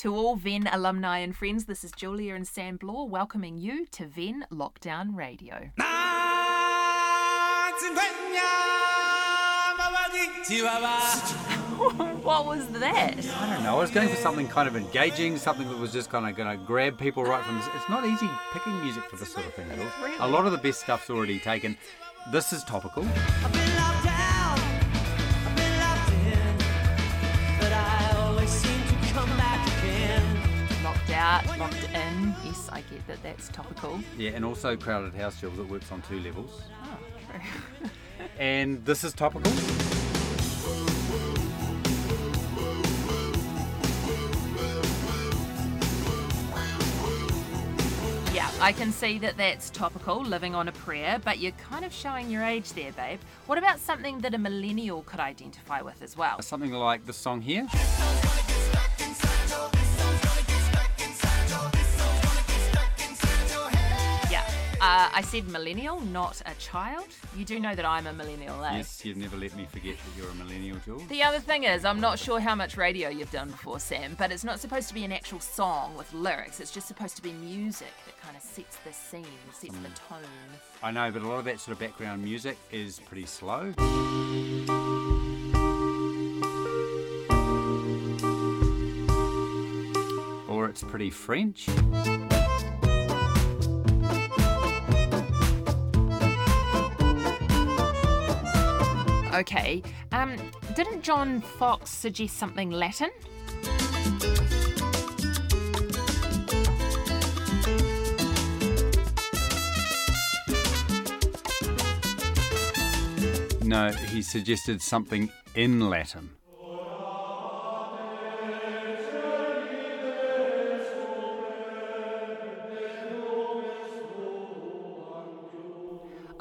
To all Venn alumni and friends, this is Julia and Sam Bloor welcoming you to Venn Lockdown Radio. what was that? I don't know. I was going for something kind of engaging, something that was just kind of going to grab people right from. This. It's not easy picking music for this sort of thing. Jules. Really? A lot of the best stuff's already taken. This is topical. Locked in. Yes, I get that that's topical. Yeah, and also Crowded House, Jules. It works on two levels. Oh, true. And this is topical. Yeah, I can see that that's topical, living on a prayer, but you're kind of showing your age there, babe. What about something that a millennial could identify with as well? Something like this song here. Uh, I said millennial, not a child. You do know that I'm a millennial, eh? Yes, you've never let me forget that you're a millennial, Jules. The other thing is, I'm not sure how much radio you've done before, Sam, but it's not supposed to be an actual song with lyrics. It's just supposed to be music that kind of sets the scene, sets the tone. I know, but a lot of that sort of background music is pretty slow. Or it's pretty French. Okay, um, didn't John Fox suggest something Latin? No, he suggested something in Latin.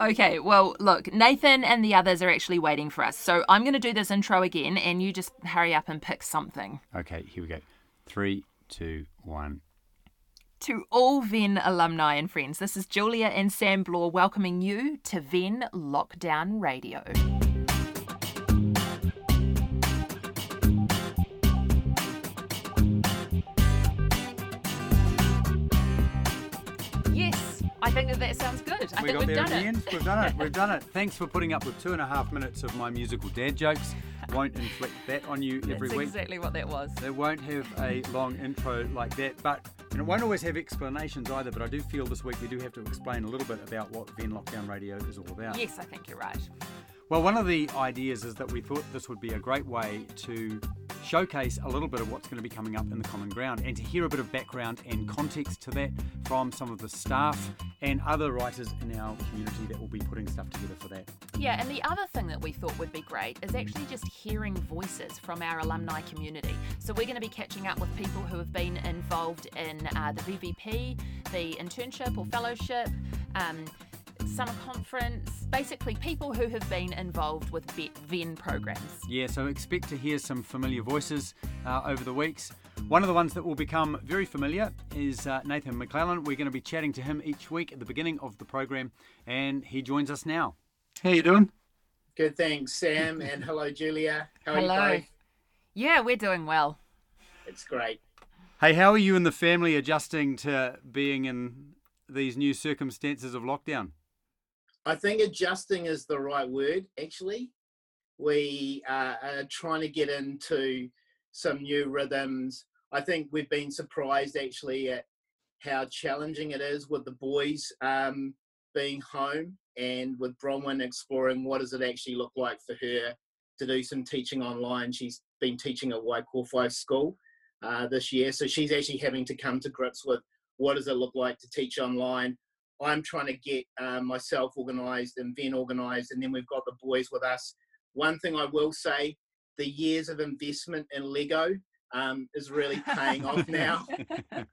Okay, well, look, Nathan and the others are actually waiting for us, so I'm going to do this intro again, and you just hurry up and pick something. Okay, here we go. Three, two, one. To all Venn alumni and friends, this is Julia and Sam Bloor welcoming you to Venn Lockdown Radio. I think that that sounds good. I we think got we've there done it. end. We've done it. We've done it. Thanks for putting up with two and a half minutes of my musical dad jokes. Won't inflict that on you every week. That's week. exactly what that was. They won't have a long intro like that, but and it won't always have explanations either. But I do feel this week we do have to explain a little bit about what Venn Lockdown Radio is all about. Yes, I think you're right. Well, one of the ideas is that we thought this would be a great way to showcase a little bit of what's going to be coming up in the common ground and to hear a bit of background and context to that from some of the staff and other writers in our community that will be putting stuff together for that. Yeah, and the other thing that we thought would be great is actually just hearing voices from our alumni community. So we're going to be catching up with people who have been involved in uh, the VVP, the internship or fellowship. Um, Summer conference, basically people who have been involved with VET VEN programs. Yeah, so expect to hear some familiar voices uh, over the weeks. One of the ones that will become very familiar is uh, Nathan McLellan. We're going to be chatting to him each week at the beginning of the program, and he joins us now. How you doing? Good, thanks, Sam, and hello, Julia. How are Hello. you both? Yeah, we're doing well. It's great. Hey, how are you and the family adjusting to being in these new circumstances of lockdown? I think adjusting is the right word, actually. We uh, are trying to get into some new rhythms. I think we've been surprised, actually, at how challenging it is with the boys um, being home and with Bronwyn exploring what does it actually look like for her to do some teaching online. She's been teaching at Waikowhai School uh, this year, so she's actually having to come to grips with what does it look like to teach online. I'm trying to get um, myself organised and Venn organised, and then we've got the boys with us. One thing I will say: the years of investment in Lego um, is really paying off now.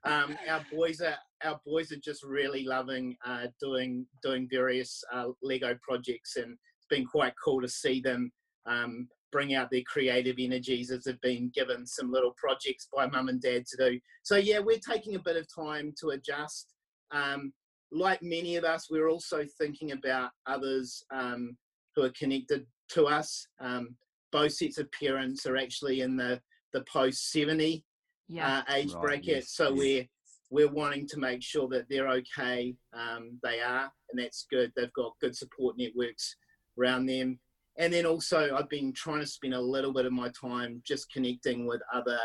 Um, our boys are our boys are just really loving uh, doing doing various uh, Lego projects, and it's been quite cool to see them um, bring out their creative energies as they've been given some little projects by mum and dad to do. So yeah, we're taking a bit of time to adjust. Um, like many of us, we're also thinking about others um, who are connected to us. Um, both sets of parents are actually in the the post 70 Yeah. uh, age Right, bracket. yes, so yes. we're we're wanting to make sure that they're okay. Um, they are, and that's good. They've got good support networks around them. And then also, I've been trying to spend a little bit of my time just connecting with other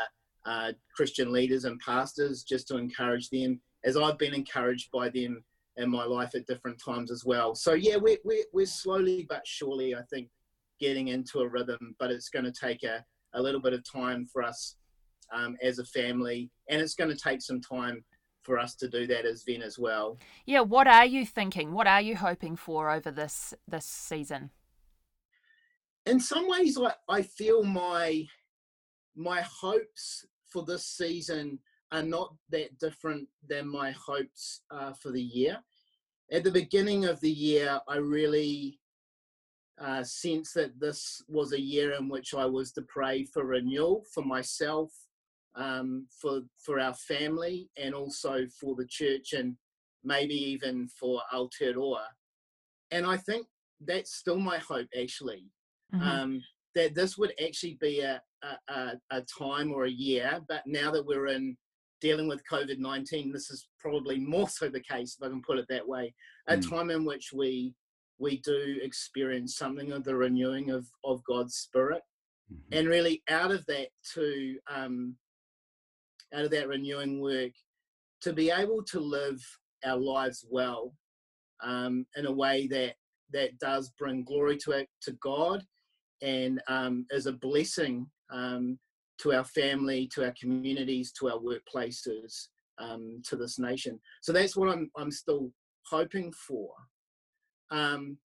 uh, Christian leaders and pastors, just to encourage them, as I've been encouraged by them in my life at different times as well. So yeah, we're we're, we're slowly but surely, I think, getting into a rhythm. But it's going to take a, a little bit of time for us um, as a family, and it's going to take some time for us to do that as Venn as well. Yeah, what are you thinking? What are you hoping for over this this season? In some ways, I, I feel my my hopes for this season are not that different than my hopes uh, for the year. At the beginning of the year, I really uh, sensed that this was a year in which I was to pray for renewal for myself, um, for for our family, and also for the church, and maybe even for Aotearoa. And I think that's still my hope, actually Mhm. um, that this would actually be a, a, a time or a year. But now that we're in dealing with COVID 19, this is probably more so the case, if I can put it that way. A Mm. time in which we we do experience something of the renewing of, of God's Spirit. Mhm. And really, out of that, to um, out of that renewing work, to be able to live our lives well um, in a way that that does bring glory to it, to God and um, is a blessing um, to our family, to our communities, to our workplaces, um, to this nation. So that's what I'm I'm still hoping for. Um,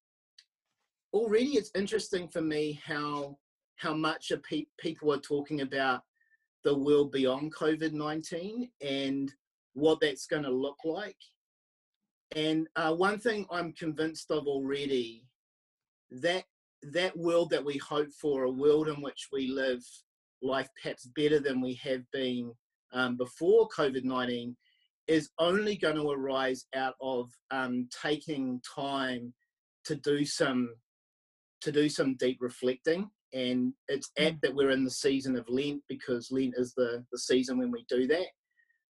already, it's interesting for me how how much pe- people are talking about the world beyond COVID nineteen and what that's going to look like. And uh, one thing I'm convinced of already that that world that we hope for, a world in which we live life perhaps better than we have been um, before COVID 19, is only going to arise out of um, taking time to do some to do some deep reflecting. And it's apt that we're in the season of lent because lent is the, the season when we do that.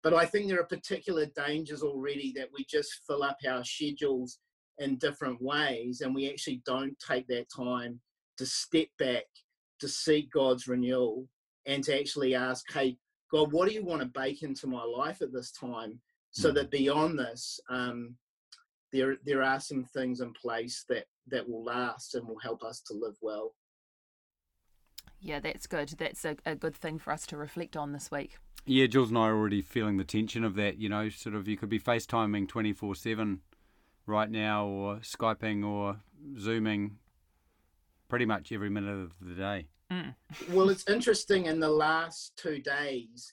But i think there are particular dangers already that we just fill up our schedules in different ways and we actually don't take that time to step back to seek god's renewal and to actually ask hey god what do you want to bake into my life at this time so Mm. that beyond this um, there there are some things in place that that will last and will help us to live well Yeah, that's good. That's a, a good thing for us to reflect on this week. Yeah, Jules and I are already feeling the tension of that. You know, sort of you could be FaceTiming 24 7 right now, or Skyping, or Zooming pretty much every minute of the day. Mm. well it's interesting in the last two days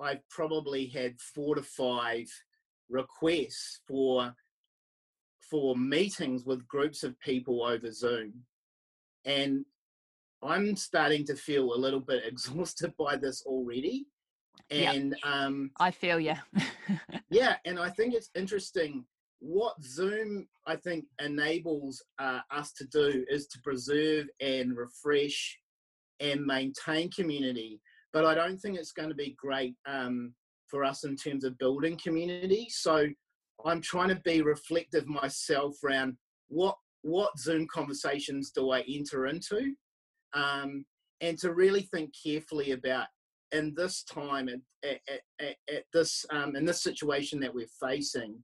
i've probably had four to five requests for for meetings with groups of people over zoom and i'm starting to feel a little bit exhausted by this already Yep. and um I feel you. yeah and i think it's interesting what zoom i think enables uh, us to do is to preserve and refresh and maintain community but i don't think it's going to be great um, for us in terms of building community. So i'm trying to be reflective myself around what what zoom conversations do i enter into um, and to really think carefully about in this time at, at, at, at this um, in this situation that we're facing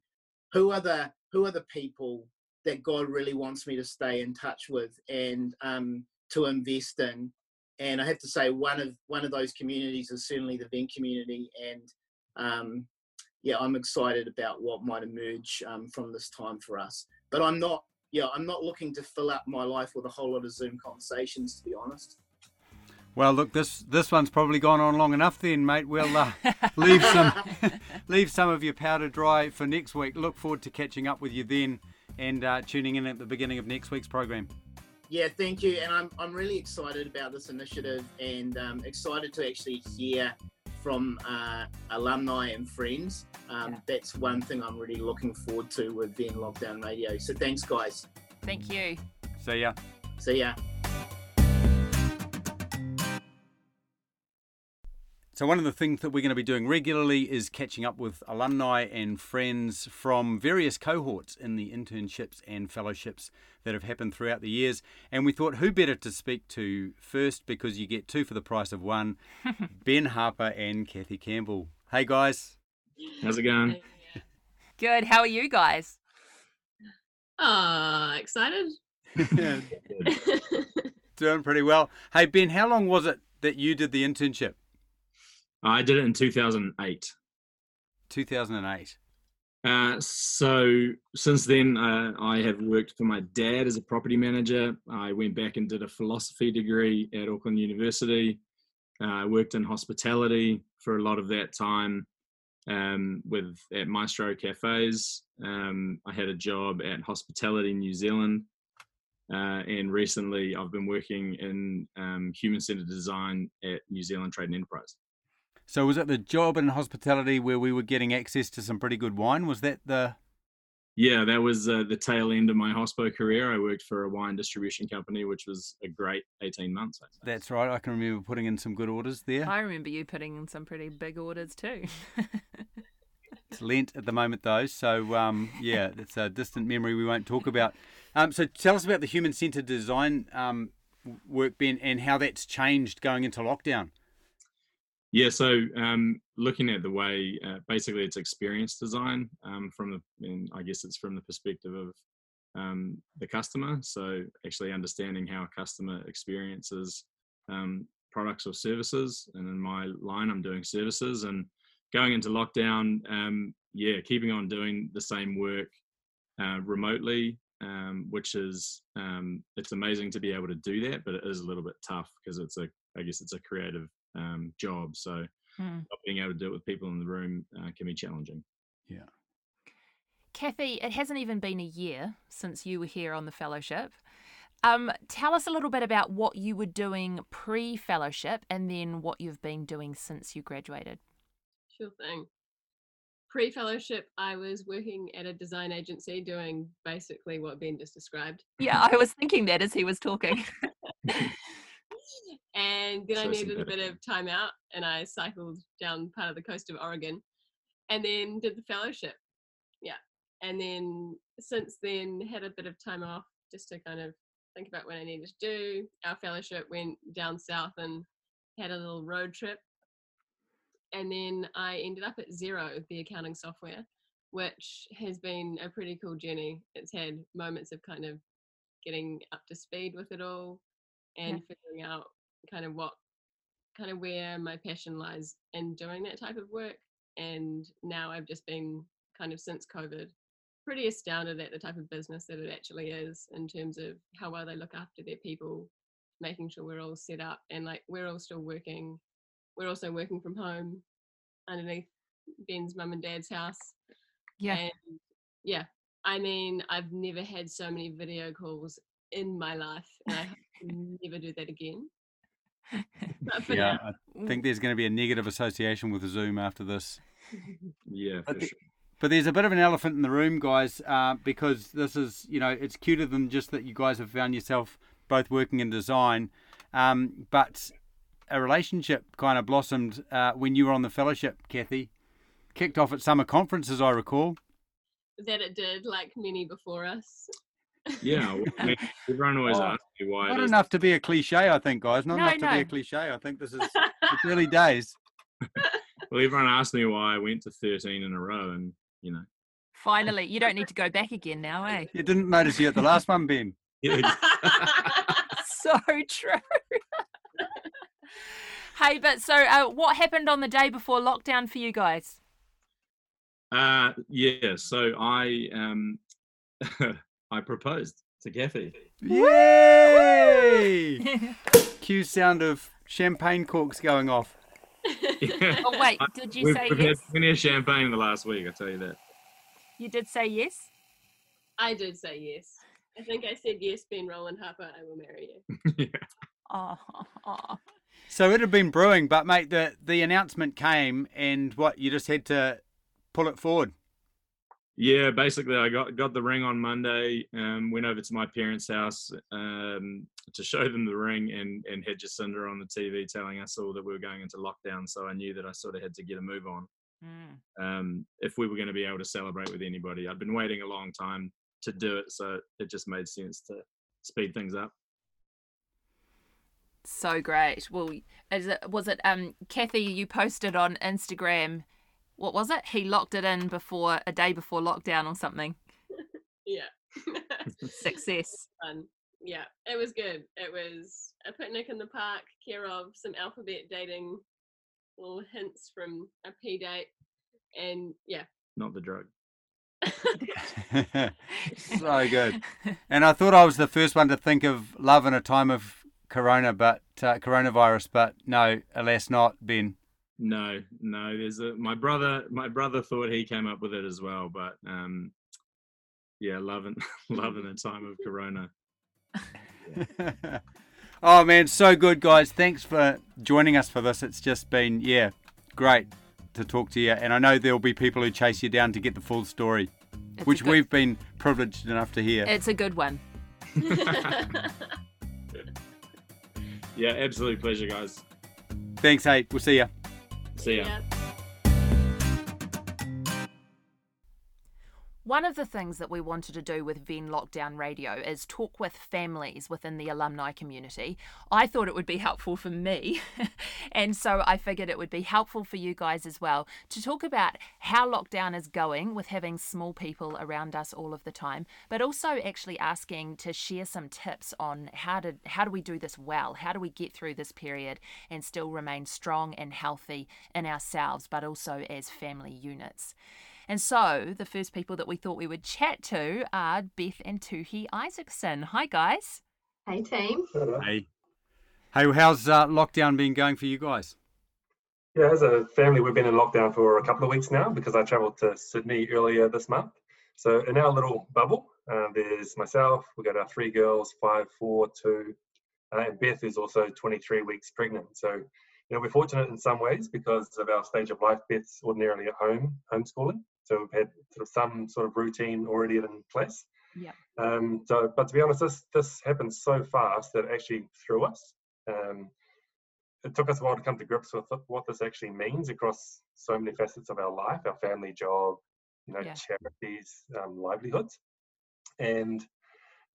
who are the who are the people that god really wants me to stay in touch with and um, to invest in and i have to say one of one of those communities is certainly the Venn community and um, yeah i'm excited about what might emerge um, from this time for us but i'm not yeah i'm not looking to fill up my life with a whole lot of zoom conversations to be honest Well, look, this this one's probably gone on long enough, then, mate. We'll uh, leave some leave some of your powder dry for next week. Look forward to catching up with you then, and uh, tuning in at the beginning of next week's program. Yeah, thank you. And I'm, I'm really excited about this initiative and um, excited to actually hear from uh, alumni and friends. Um, Yeah. That's one thing I'm really looking forward to with Venn Lockdown Radio. So thanks, guys. Thank you. See ya. See ya. So, one of the things that we're going to be doing regularly is catching up with alumni and friends from various cohorts in the internships and fellowships that have happened throughout the years. And we thought, who better to speak to first because you get two for the price of one Ben Harper and Cathy Campbell. Hey, guys. How's it going? Good. How are you guys? Ah, excited. Doing pretty well. Hey, Ben, how long was it that you did the internship? I did it in 2008. 2008. Uh, so since then, uh, I have worked for my dad as a property manager. I went back and did a philosophy degree at Auckland University. Uh, I worked in hospitality for a lot of that time um, with at Maestro Cafes. Um, I had a job at Hospitality New Zealand, uh, and recently I've been working in um, human-centered design at New Zealand Trade and Enterprise. So was it the job in hospitality where we were getting access to some pretty good wine? Was that the Yeah, that was uh, the tail end of my hospo career. I worked for a wine distribution company, which was a great 18 months. I'd. That's right. I can remember putting in some good orders there. I remember you putting in some pretty big orders too. It's Lent at the moment though, so um, yeah, it's a distant memory we won't talk about. Um, so tell us about the human-centered design um, work, Ben, and how that's changed going into lockdown. Yeah, so um, looking at the way, uh, basically, it's experience design um, from the, and I guess it's from the perspective of um, the customer. So actually understanding how a customer experiences um, products or services. And in my line, I'm doing services. And going into lockdown, um, yeah, keeping on doing the same work uh, remotely, um, which is it's amazing to be able to do that, but it is a little bit tough because it's a, I guess it's a creative um, job. So Hmm. not being able to do it with people in the room uh, can be challenging. Yeah. Cathy, it hasn't even been a year since you were here on the fellowship. Um, tell us a little bit about what you were doing pre fellowship and then what you've been doing since you graduated. Sure thing. Pre fellowship, I was working at a design agency doing basically what Ben just described. Yeah, I was thinking that as he was talking. and then I needed a bit of time out and I cycled down part of the coast of Oregon and then did the fellowship. Yeah. And then since then had a bit of time off just to kind of think about what I needed to do. Our fellowship went down south and had a little road trip. And then I ended up at Xero, the accounting software, which has been a pretty cool journey. It's had moments of kind of getting up to speed with it all and figuring out kind of what kind of where my passion lies in doing that type of work and now i've just been kind of since covid pretty astounded at the type of business that it actually is in terms of how well they look after their people making sure we're all set up and like we're all still working we're also working from home underneath ben's mum and dad's house Yeah. and yeah i mean i've never had so many video calls in my life and i never do that again Yeah, now, I think there's going to be a negative association with Zoom after this. Yeah, for But sure. But there's a bit of an elephant in the room, guys, uh, because this is, you know, it's cuter than just that you guys have found yourself both working in design. Um, but a relationship kind of blossomed uh, when you were on the fellowship, Cathy. Kicked off at summer conferences, I recall. that it did like many before us Yeah, well, I mean, everyone always Oh, asks me why. Not it is- enough to be a cliche, I think, guys. Not No, enough to be a cliche. I think this is it's early days. Well, everyone asked me why I went to 13 in a row, and you know, Finally, you don't need to go back again now, eh? You didn't notice you at the last one, Ben. so true. hey, but so uh, what happened on the day before lockdown for you guys? uh, yeah. So I um, I proposed to Cathy. Yay! Cue sound of champagne corks going off. Yeah. oh wait, did you we've, say we've yes? had plenty of champagne in the last week. I tell you that. You did say yes. i did say yes i think i said yes ben roland harper i will marry you yeah. Oh, oh. So it had been brewing, but mate, the the announcement came, and what you just had to pull it forward. Yeah, basically, I got got the ring on Monday. Um, went over to my parents' house um, to show them the ring, and and had Jacinda on the TV telling us all that we were going into lockdown. So I knew that I sort of had to get a move on Mm. um, if we were going to be able to celebrate with anybody. I'd been waiting a long time to do it, so it just made sense to speed things up. So great. Well, is it was it um Cathy? You posted on Instagram. What was it? He locked it in before a day before lockdown or something. Yeah. Success. fun. Yeah, it was good. It was a picnic in the park, care of some alphabet dating little hints from a P date. And yeah. Not the drug. so good. And I thought I was the first one to think of love in a time of corona, but uh, coronavirus, but no, alas not, Ben. No, no. There's a my brother. My brother thought he came up with it as well, but um, yeah, loving loving the time of Corona. oh man, so good, guys. Thanks for joining us for this. It's just been, yeah, great to talk to you. And I know there'll be people who chase you down to get the full story, It's which good- we've been privileged enough to hear. It's a good one. Yeah, absolute pleasure, guys. Thanks, hey. We'll see you. See ya. yeah. One of the things that we wanted to do with Venn Lockdown Radio is talk with families within the alumni community. I thought it would be helpful for me, and so I figured it would be helpful for you guys as well to talk about how lockdown is going with having small people around us all of the time, but also actually asking to share some tips on how to how do we do this well? How do we get through this period and still remain strong and healthy in ourselves, but also as family units? And so the first people that we thought we would chat to are Beth and Tuhi Isaachsen. Hi, guys. Hey team. Hey. Hey, how's uh, lockdown been going for you guys? Yeah, as a family, we've been in lockdown for a couple of weeks now because I travelled to Sydney earlier this month. So in our little bubble, uh, there's myself, we've got our three girls, five, four, two, uh, and Beth is also 23 weeks pregnant. So, you know, we're fortunate in some ways because of our stage of life. Beth's ordinarily at home homeschooling. So we've had sort of some sort of routine already in place. Yep. Um, so, but to be honest, this this happened so fast that it actually threw us. Um, it took us a while to come to grips with what this actually means across so many facets of our life, our family, job, you know, Yeah. charities, um, livelihoods. And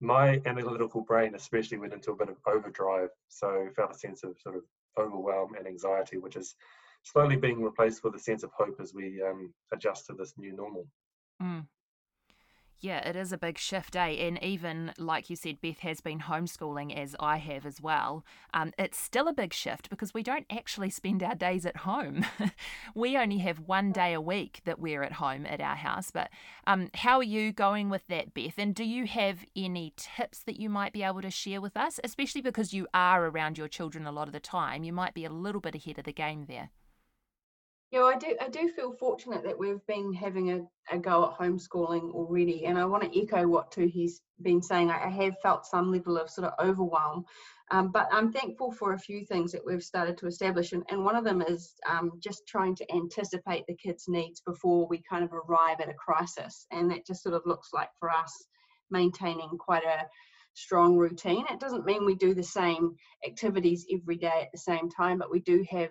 my analytical brain especially went into a bit of overdrive. So felt a sense of sort of overwhelm and anxiety, which is slowly being replaced with a sense of hope as we um, adjust to this new normal. Mm. Yeah, it is a big shift, eh? And even like you said, Beth has been homeschooling as I have as well. Um, it's still a big shift because we don't actually spend our days at home. we only have one day a week that we're at home at our house. But um, how are you going with that, Beth? And do you have any tips that you might be able to share with us, especially because you are around your children a lot of the time? You might be a little bit ahead of the game there. Yeah, I do. I do feel fortunate that we've been having a, a go at homeschooling already, and I want to echo what Tuhi's been saying. I, I have felt some level of sort of overwhelm, um, but I'm thankful for a few things that we've started to establish, and, and one of them is um, just trying to anticipate the kids' needs before we kind of arrive at a crisis, and that just sort of looks like for us maintaining quite a strong routine. It doesn't mean we do the same activities every day at the same time, but we do have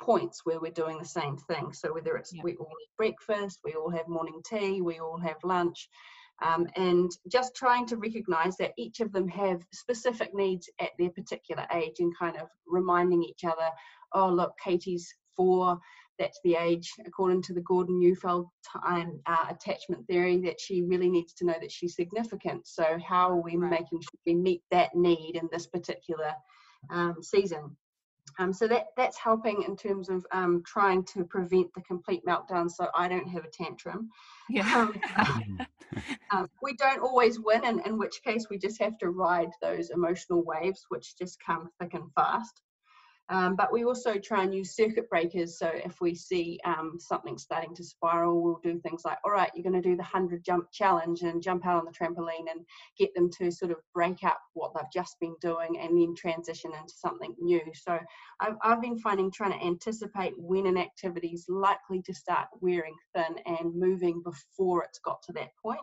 points where we're doing the same thing. So whether it's Yep. we all eat breakfast, we all have morning tea, we all have lunch, um, and just trying to recognise that each of them have specific needs at their particular age, and kind of reminding each other, oh look, Katie's four. That's the age, according to the Gordon Neufeld time uh, attachment theory, that she really needs to know that she's significant. So how are we Right. making sure we meet that need in this particular um, season? Um, so that that's helping in terms of um, trying to prevent the complete meltdown, so I don't have a tantrum. Yeah. Um, um, we don't always win, and in which case we just have to ride those emotional waves, which just come thick and fast. Um, but we also try and use circuit breakers. So if we see um, something starting to spiral, we'll do things like, all right, you're going to do the 100 jump challenge and jump out on the trampoline and get them to sort of break up what they've just been doing and then transition into something new. So I've, I've been finding trying to anticipate when an activity is likely to start wearing thin and moving before it's got to that point.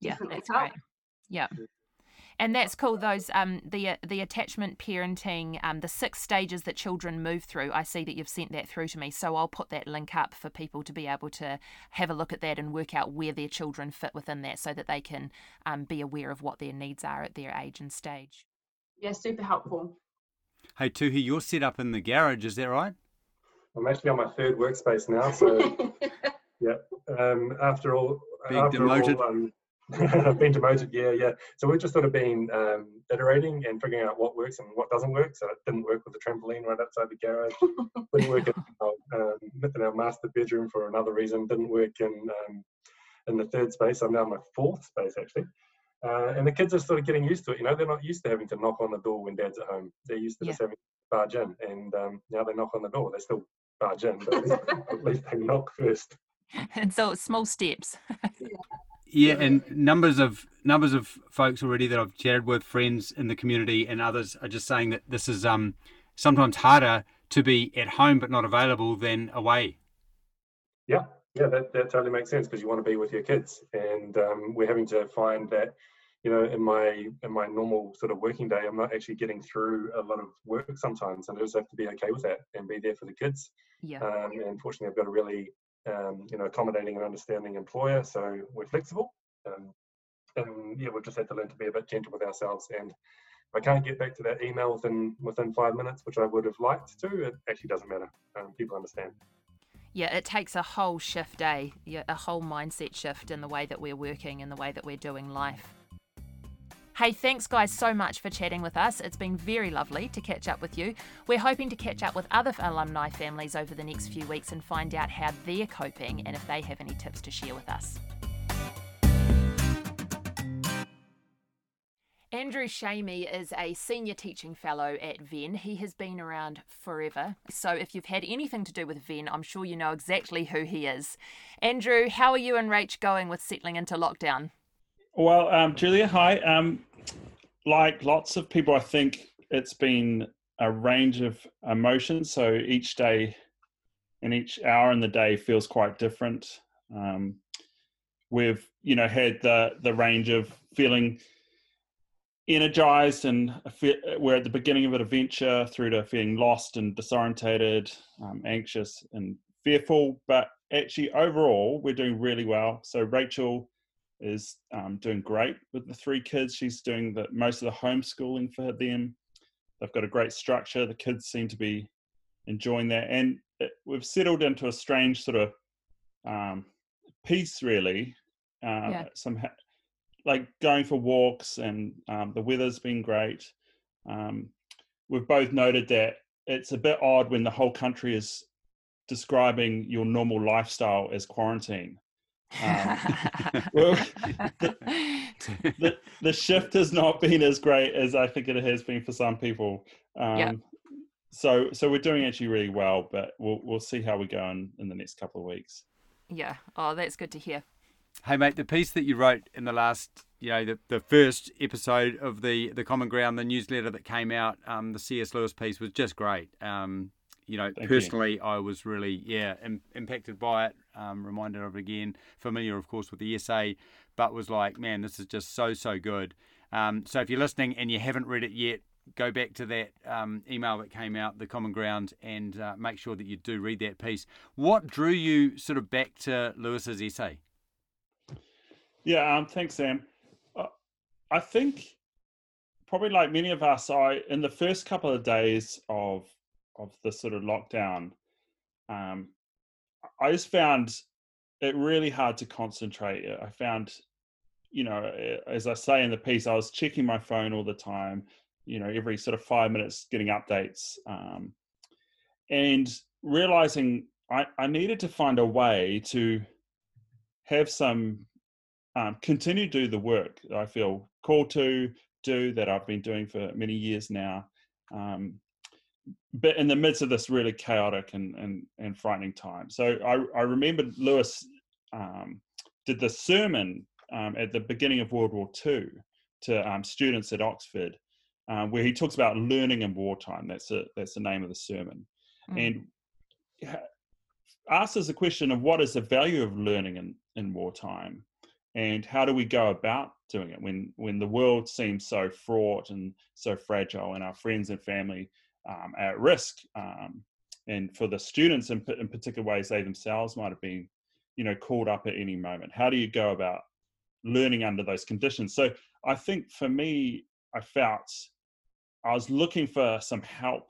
Yeah, Definitely that's help. great. Yeah. And that's cool. Those um the uh, the attachment parenting um the six stages that children move through. I see that you've sent that through to me, so I'll put that link up for people to be able to have a look at that and work out where their children fit within that, so that they can um, be aware of what their needs are at their age and stage. Yeah, super helpful. Hey, Tuhi, you're set up in the garage, is that right? I'm actually on my third workspace now, so yeah. Um, after all, Being after demoted. all, um, I've been demoted. Yeah, yeah. So we've just sort of been um, iterating and figuring out what works and what doesn't work. So it didn't work with the trampoline right outside the garage. didn't work in our, um, in our master bedroom for another reason. Didn't work in um, in the third space. I'm now in my fourth space actually. Uh, and the kids are sort of getting used to it. You know, they're not used to having to knock on the door when dad's at home. They're used to just having to barge in, and um, now they knock on the door. They still barge in, but at least, at least they knock first. and so it's small steps. Yeah, and numbers of numbers of folks already that I've chatted with, friends in the community, and others are just saying that this is um sometimes harder to be at home but not available than away. Yeah, yeah, that, that totally makes sense because you want to be with your kids, and um, we're having to find that, you know, in my in my normal sort of working day, I'm not actually getting through a lot of work sometimes, and I just have to be okay with that and be there for the kids. Yeah. Um, and fortunately, I've got a really, um, you know, accommodating and understanding employer, so we're flexible. Um, and yeah, we've just had to learn to be a bit gentle with ourselves. And if I can't get back to that email within within five minutes, which I would have liked to, it actually doesn't matter. Um, people understand. Yeah, it takes a whole shift, eh? Yeah, a whole mindset shift in the way that we're working and the way that we're doing life. Hey, thanks guys so much for chatting with us. It's been very lovely to catch up with you. We're hoping to catch up with other alumni families over the next few weeks and find out how they're coping and if they have any tips to share with us. Andrew Shamy is a senior teaching fellow at Venn. He has been around forever. So if you've had anything to do with Venn, I'm sure you know exactly who he is. Andrew, how are you and Rach going with settling into lockdown? Well, um, Julia, hi. Um, like lots of people, I think it's been a range of emotions. So each day and each hour in the day feels quite different. Um, we've, you know, had the the range of feeling energized and we're at the beginning of an adventure through to feeling lost and disorientated, um, anxious and fearful. But actually, overall, we're doing really well. So Rachel is um, doing great with the three kids. She's doing the most of the homeschooling for them. They've got a great structure. The kids seem to be enjoying that, and it, we've settled into a strange sort of um, peace, really. Uh, Yeah. Some ha- like going for walks, and um, the weather's been great. Um, we've both noted that it's a bit odd when the whole country is describing your normal lifestyle as quarantine. Um, well, the, the shift has not been as great as I think it has been for some people. Um, Yeah. So, so we're doing actually really well, but we'll we'll see how we go in, in the next couple of weeks. yeah. Oh, that's good to hear. Hey mate, the piece that you wrote in the last, you know, the, the first episode of the the Common Ground, the newsletter that came out, um, the C.S. Lewis piece was just great. Um, you know, Thank you. personally, I was really yeah Im- impacted by it. Um, reminded of it again, familiar of course with the essay, but was like, man, this is just so so good. Um, so if you're listening and you haven't read it yet, go back to that um, email that came out, the Common Ground, and uh, make sure that you do read that piece. What drew you sort of back to Lewis's essay? Yeah, um, thanks, Sam. Uh, I think probably like many of us, I in the first couple of days of of the sort of lockdown, um, I just found it really hard to concentrate. I found, you know, as I say in the piece, I was checking my phone all the time. You know, every sort of five minutes, getting updates, um, and realizing I, I needed to find a way to have some um, continue to do the work that I feel called to do that I've been doing for many years now. Um, but in the midst of this really chaotic and and, and frightening time. So I, I remembered Lewis um, did the sermon um, at the beginning of World War II to um, students at Oxford, um, where he talks about learning in wartime. That's a, that's the name of the sermon, Mm. and asks us the question of what is the value of learning in, in wartime, and how do we go about doing it when when the world seems so fraught and so fragile, and our friends and family um, at risk. Um, and for the students in, in particular ways they themselves might have been you know called up at any moment how do you go about learning under those conditions so i think for me i felt i was looking for some help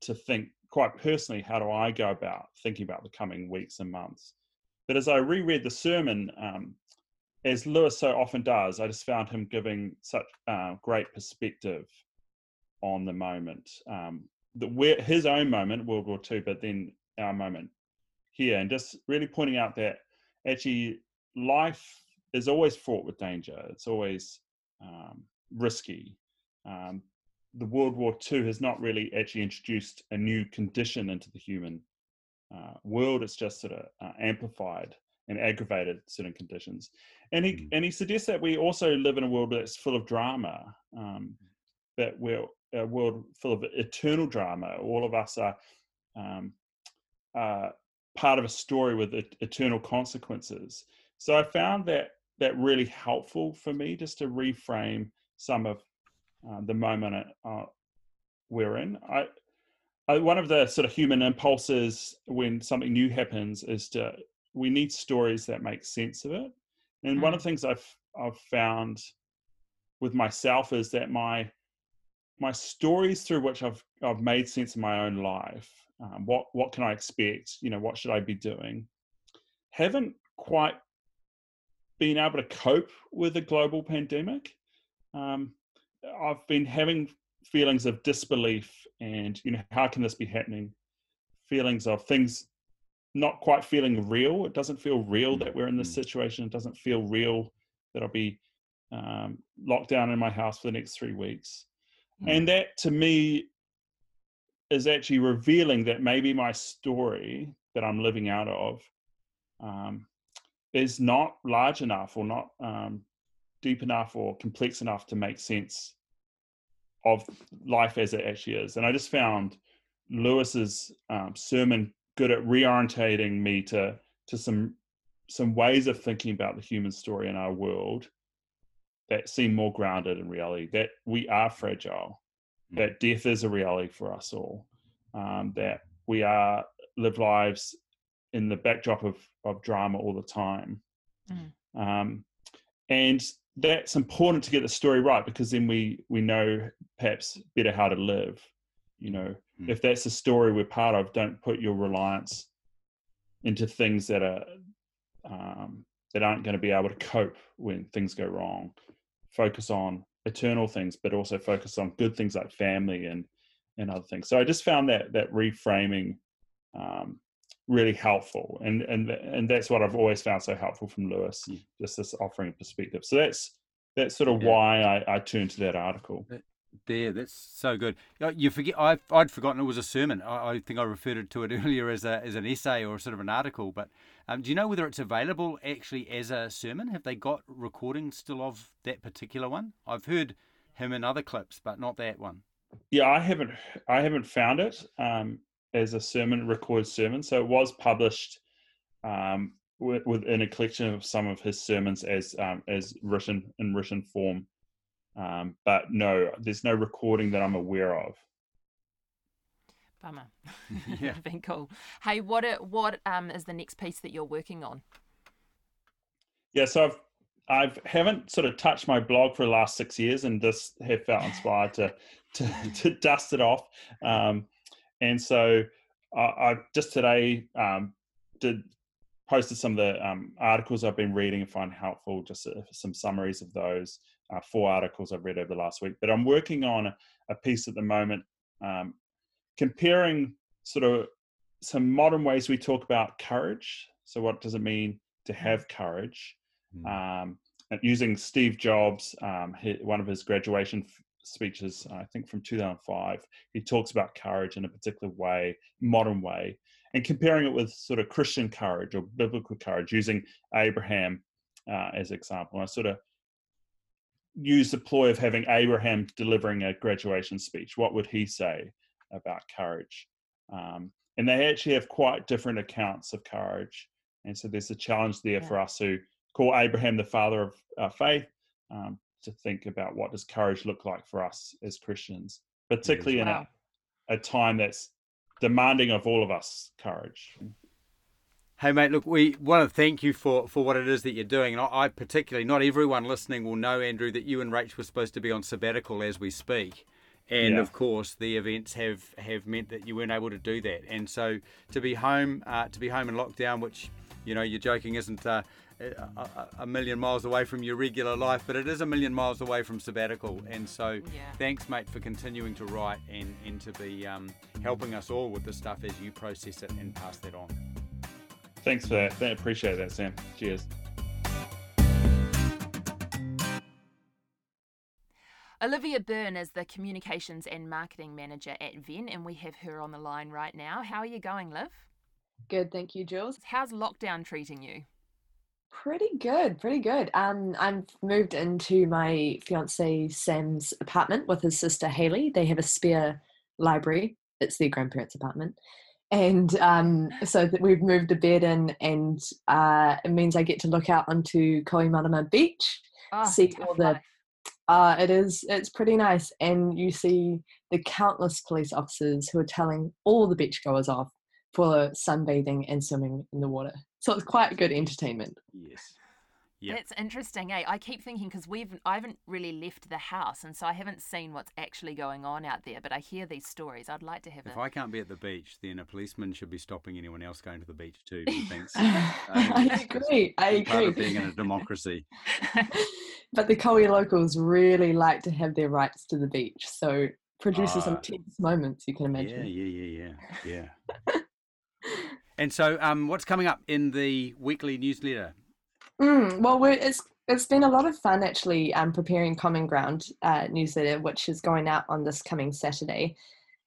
to think quite personally how do i go about thinking about the coming weeks and months but as i reread the sermon um, as lewis so often does i just found him giving such uh, great perspective on the moment um, the, his own moment world war ii but then our moment here and just really pointing out that actually life is always fraught with danger. It's always um, risky. Um, the World War II has not really actually introduced a new condition into the human uh, world. It's just sort of uh, amplified and aggravated certain conditions. And he and he suggests that we also live in a world that's full of drama. Um, that we're a world full of eternal drama. All of us are um, uh, part of a story with et- eternal consequences. So I found that that really helpful for me just to reframe some of uh, the moment uh, we're in. I, I, one of the sort of human impulses when something new happens is to we need stories that make sense of it. And one of the things I've I've found with myself is that my my stories through which I've I've made sense of my own life. Um, what what can I expect? You know, what should I be doing? Haven't quite been able to cope with a global pandemic. Um, I've been having feelings of disbelief and you know how can this be happening? Feelings of things not quite feeling real. It doesn't feel real that we're in this situation. It doesn't feel real that I'll be um, locked down in my house for the next three weeks. And that to me is actually revealing that maybe my story that I'm living out of um, is not large enough or not um, deep enough or complex enough to make sense of life as it actually is. And I just found Lewis's um, sermon good at reorientating me to to some some ways of thinking about the human story in our world that seem more grounded in reality. That we are fragile. That death is a reality for us all. Um, that we are live lives in the backdrop of of drama all the time. Mm. Um, and that's important to get the story right because then we we know perhaps better how to live you know Mm. if that's the story we're part of don't put your reliance into things that are um, that aren't going to be able to cope when things go wrong focus on eternal things but also focus on good things like family and and other things so i just found that that reframing um, really helpful and and and that's what i've always found so helpful from lewis Yeah. just this offering perspective so that's that's sort of Yeah. why I, I turned to that article There, that's so good. Uh, You forget, I've, I'd forgotten it was a sermon. I, I think I referred to it earlier as a as an essay or sort of an article. But um, do you know whether it's available actually as a sermon? Have they got recordings still of that particular one? I've heard him in other clips, but not that one. yeah i haven't i haven't found it um as a sermon recorded sermon so it was published um wi- within a collection of some of his sermons as um as written in written form um but no there's no recording that i'm aware of Bummer. Yeah. That'd been cool. Hey, what it, what um is the next piece that you're working on? yeah so i've i've haven't sort of touched my blog for the last six years and just have felt inspired to to, to dust it off um and so i, I just today um did posted some of the um, articles i've been reading and find helpful just uh, some summaries of those uh, four articles i've read over the last week but i'm working on a, a piece at the moment um, comparing sort of some modern ways we talk about courage so what does it mean to have courage Mm. um, and using Steve Jobs, um, one of his graduation f- speeches, I think from 2005. He talks about courage in a particular way, modern way, and comparing it with sort of Christian courage or biblical courage, using Abraham uh, as example. I sort of use the ploy of having Abraham delivering a graduation speech. What would he say about courage? Um, and they actually have quite different accounts of courage. And so there's a challenge there Yeah. for us who call Abraham the father of our faith um, to think about what does courage look like for us as Christians, particularly in Wow. a, a time that's demanding of all of us courage. Hey mate, look, we want to thank you for, for what it is that you're doing, and I, I particularly, not everyone listening will know, Andrew, that you and Rach were supposed to be on sabbatical as we speak, and Yeah. of course the events have have meant that you weren't able to do that, and so to be home, uh, to be home in lockdown, which you know you're joking isn't uh, a, a, a million miles away from your regular life, but it is a million miles away from sabbatical, and so Yeah. thanks, mate, for continuing to write and and to be um, helping us all with the stuff as you process it and pass that on. Thanks for that. I appreciate that, Sam. Cheers. Olivia Burne is the Communications and Marketing Manager at Venn, and we have her on the line right now. How are you going, Liv? Good, thank you, Jules. How's lockdown treating you? Pretty good, pretty good. Um, I've moved into my fiance Sam's apartment with his sister Haley. They have a spare library. It's their grandparents' apartment, and um, so that we've moved a bed in, and uh, it means I get to look out onto Kohimarama Beach. Oh, see all the life. uh, it is it's pretty nice and you see the countless police officers who are telling all the beachgoers off for sunbathing and swimming in the water so it's quite good entertainment Yes. Yep. That's interesting, eh? I keep thinking because we've I haven't really left the house, and so I haven't seen what's actually going on out there. But I hear these stories. I'd like to have If a I can't be at the beach, then a policeman should be stopping anyone else going to the beach too. Methinks. i it's just agree i part of agree being in a democracy. but the Kohi locals really like to have their rights to the beach so produces some Ah. tense moments you can Yeah, imagine yeah, yeah, yeah, yeah. and so, um, what's coming up in the weekly newsletter? Mm, well, we're, it's it's been a lot of fun actually um, preparing Common Ground uh, newsletter, which is going out on this coming Saturday.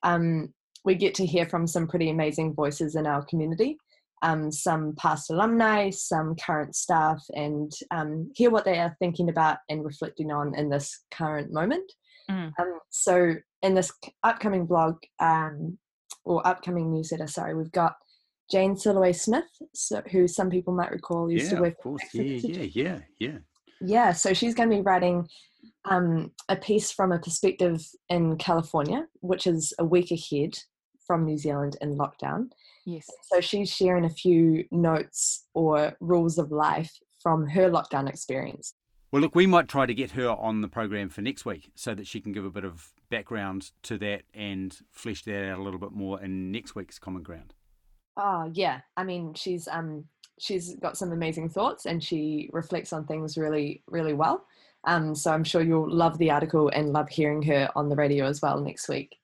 Um, we get to hear from some pretty amazing voices in our community, um, some past alumni, some current staff, and um, hear what they are thinking about and reflecting on in this current moment. Mm. Um, so, in this upcoming blog um, or upcoming newsletter, sorry, we've got Jane Silaway Smith, so, who some people might recall used yeah, to work of course. for Yeah, Exit yeah, yeah, yeah. yeah, so she's going to be writing um, a piece from a perspective in California, which is a week ahead from New Zealand in lockdown. yes. So she's sharing a few notes or rules of life from her lockdown experience. Well, look, we might try to get her on the program for next week so that she can give a bit of background to that and flesh that out a little bit more in next week's Common Ground. Oh yeah, I mean she's um she's got some amazing thoughts and she reflects on things really really well. Um, so I'm sure you'll love the article and love hearing her on the radio as well next week.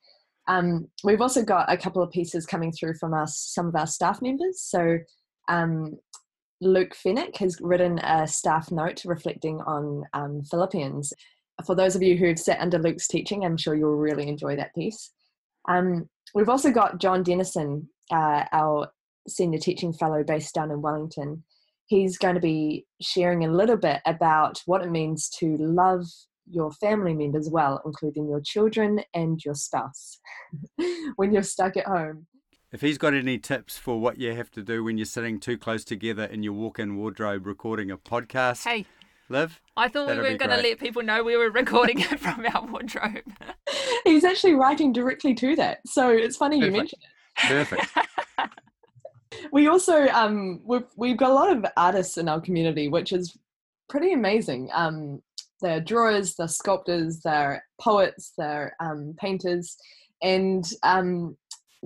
Um, we've also got a couple of pieces coming through from us, some of our staff members. So um, Luke Fennick has written a staff note reflecting on um, Philippians. For those of you who've sat under Luke's teaching, I'm sure you'll really enjoy that piece. Um, we've also got John Dennison, uh, our senior teaching fellow based down in Wellington. He's going to be sharing a little bit about what it means to love your family members well, including your children and your spouse, when you're stuck at home. If he's got any tips for what you have to do when you're sitting too close together in your walk-in wardrobe recording a podcast, Hey, Liv, I thought we weren't going to let people know we were recording it from our wardrobe. He's actually writing directly to that. So it's funny you Perfect. mentioned perfect. we also um we've we've got a lot of artists in our community which is pretty amazing um they're drawers they're sculptors they're poets they're um, painters and um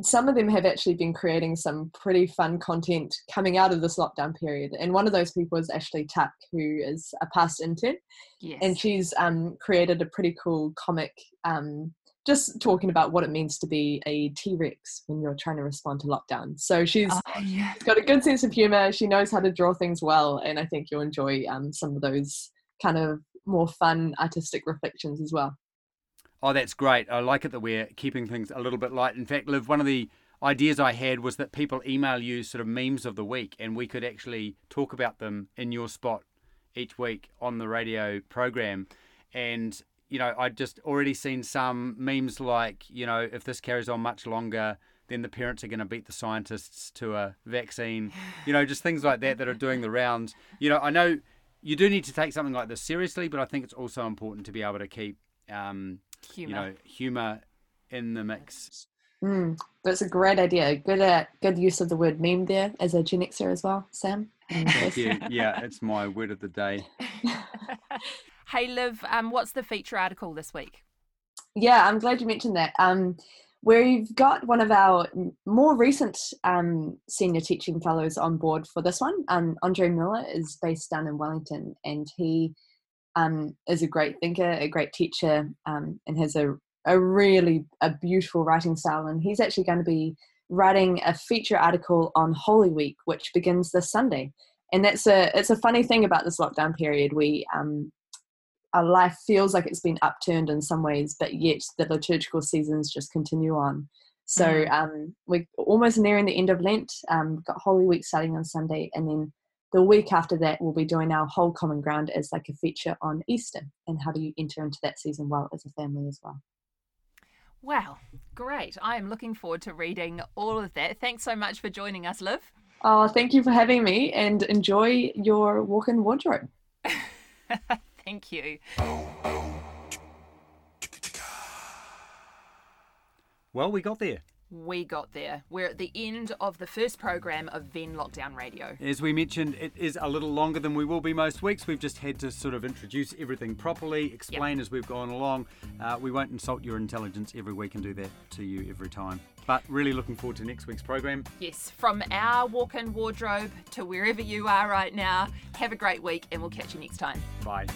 some of them have actually been creating some pretty fun content coming out of this lockdown period and one of those people is ashley tuck who is a past intern yes. and she's um, created a pretty cool comic um, just talking about what it means to be a T-Rex when you're trying to respond to lockdown. So she's Oh, yeah. got a good sense of humor. She knows how to draw things well, and I think you'll enjoy um, some of those kind of more fun artistic reflections as well. Oh, that's great. I like it that we're keeping things a little bit light. In fact, Liv, one of the ideas I had was that people email you sort of memes of the week and we could actually talk about them in your spot each week on the radio program. And, you know, I'd just already seen some memes like, you know, if this carries on much longer, then the parents are going to beat the scientists to a vaccine. You know, just things like that that are doing the rounds. You know, I know you do need to take something like this seriously, but I think it's also important to be able to keep, um, Humor. you know, humor in the mix. Mm, that's a great idea. Good uh, good use of the word meme there as a Gen Xer as well, Sam. Thank you. Yeah, it's my word of the day. hey, Liv, um, what's the feature article this week? Yeah, I'm glad you mentioned that. Um, we've got one of our more recent um, senior teaching fellows on board for this one. Um, Andre Miller is based down in Wellington, and he um, is a great thinker, a great teacher, um, and has a a really a beautiful writing style. And he's actually going to be writing a feature article on Holy Week, which begins this Sunday. And that's a it's a funny thing about this lockdown period. We um, our life feels like it's been upturned in some ways, but yet the liturgical seasons just continue on. So Mm. um, we're almost nearing the end of Lent. Um, we've got Holy Week starting on Sunday, and then the week after that, we'll be doing our whole common ground as like a feature on Easter and how do you enter into that season well as a family as well. Wow, great. I am looking forward to reading all of that. Thanks so much for joining us, Liv. Oh, thank you for having me, and enjoy your walk-in wardrobe. Thank you. Well, we got there. We got there. We're at the end of the first program of Venn Lockdown Radio. As we mentioned, it is a little longer than we will be most weeks. We've just had to sort of introduce everything properly, explain as we've gone along. Uh, we won't insult your intelligence every week and do that to you every time. But really looking forward to next week's program. Yes, from our walk in wardrobe to wherever you are right now, have a great week and we'll catch you next time. Bye.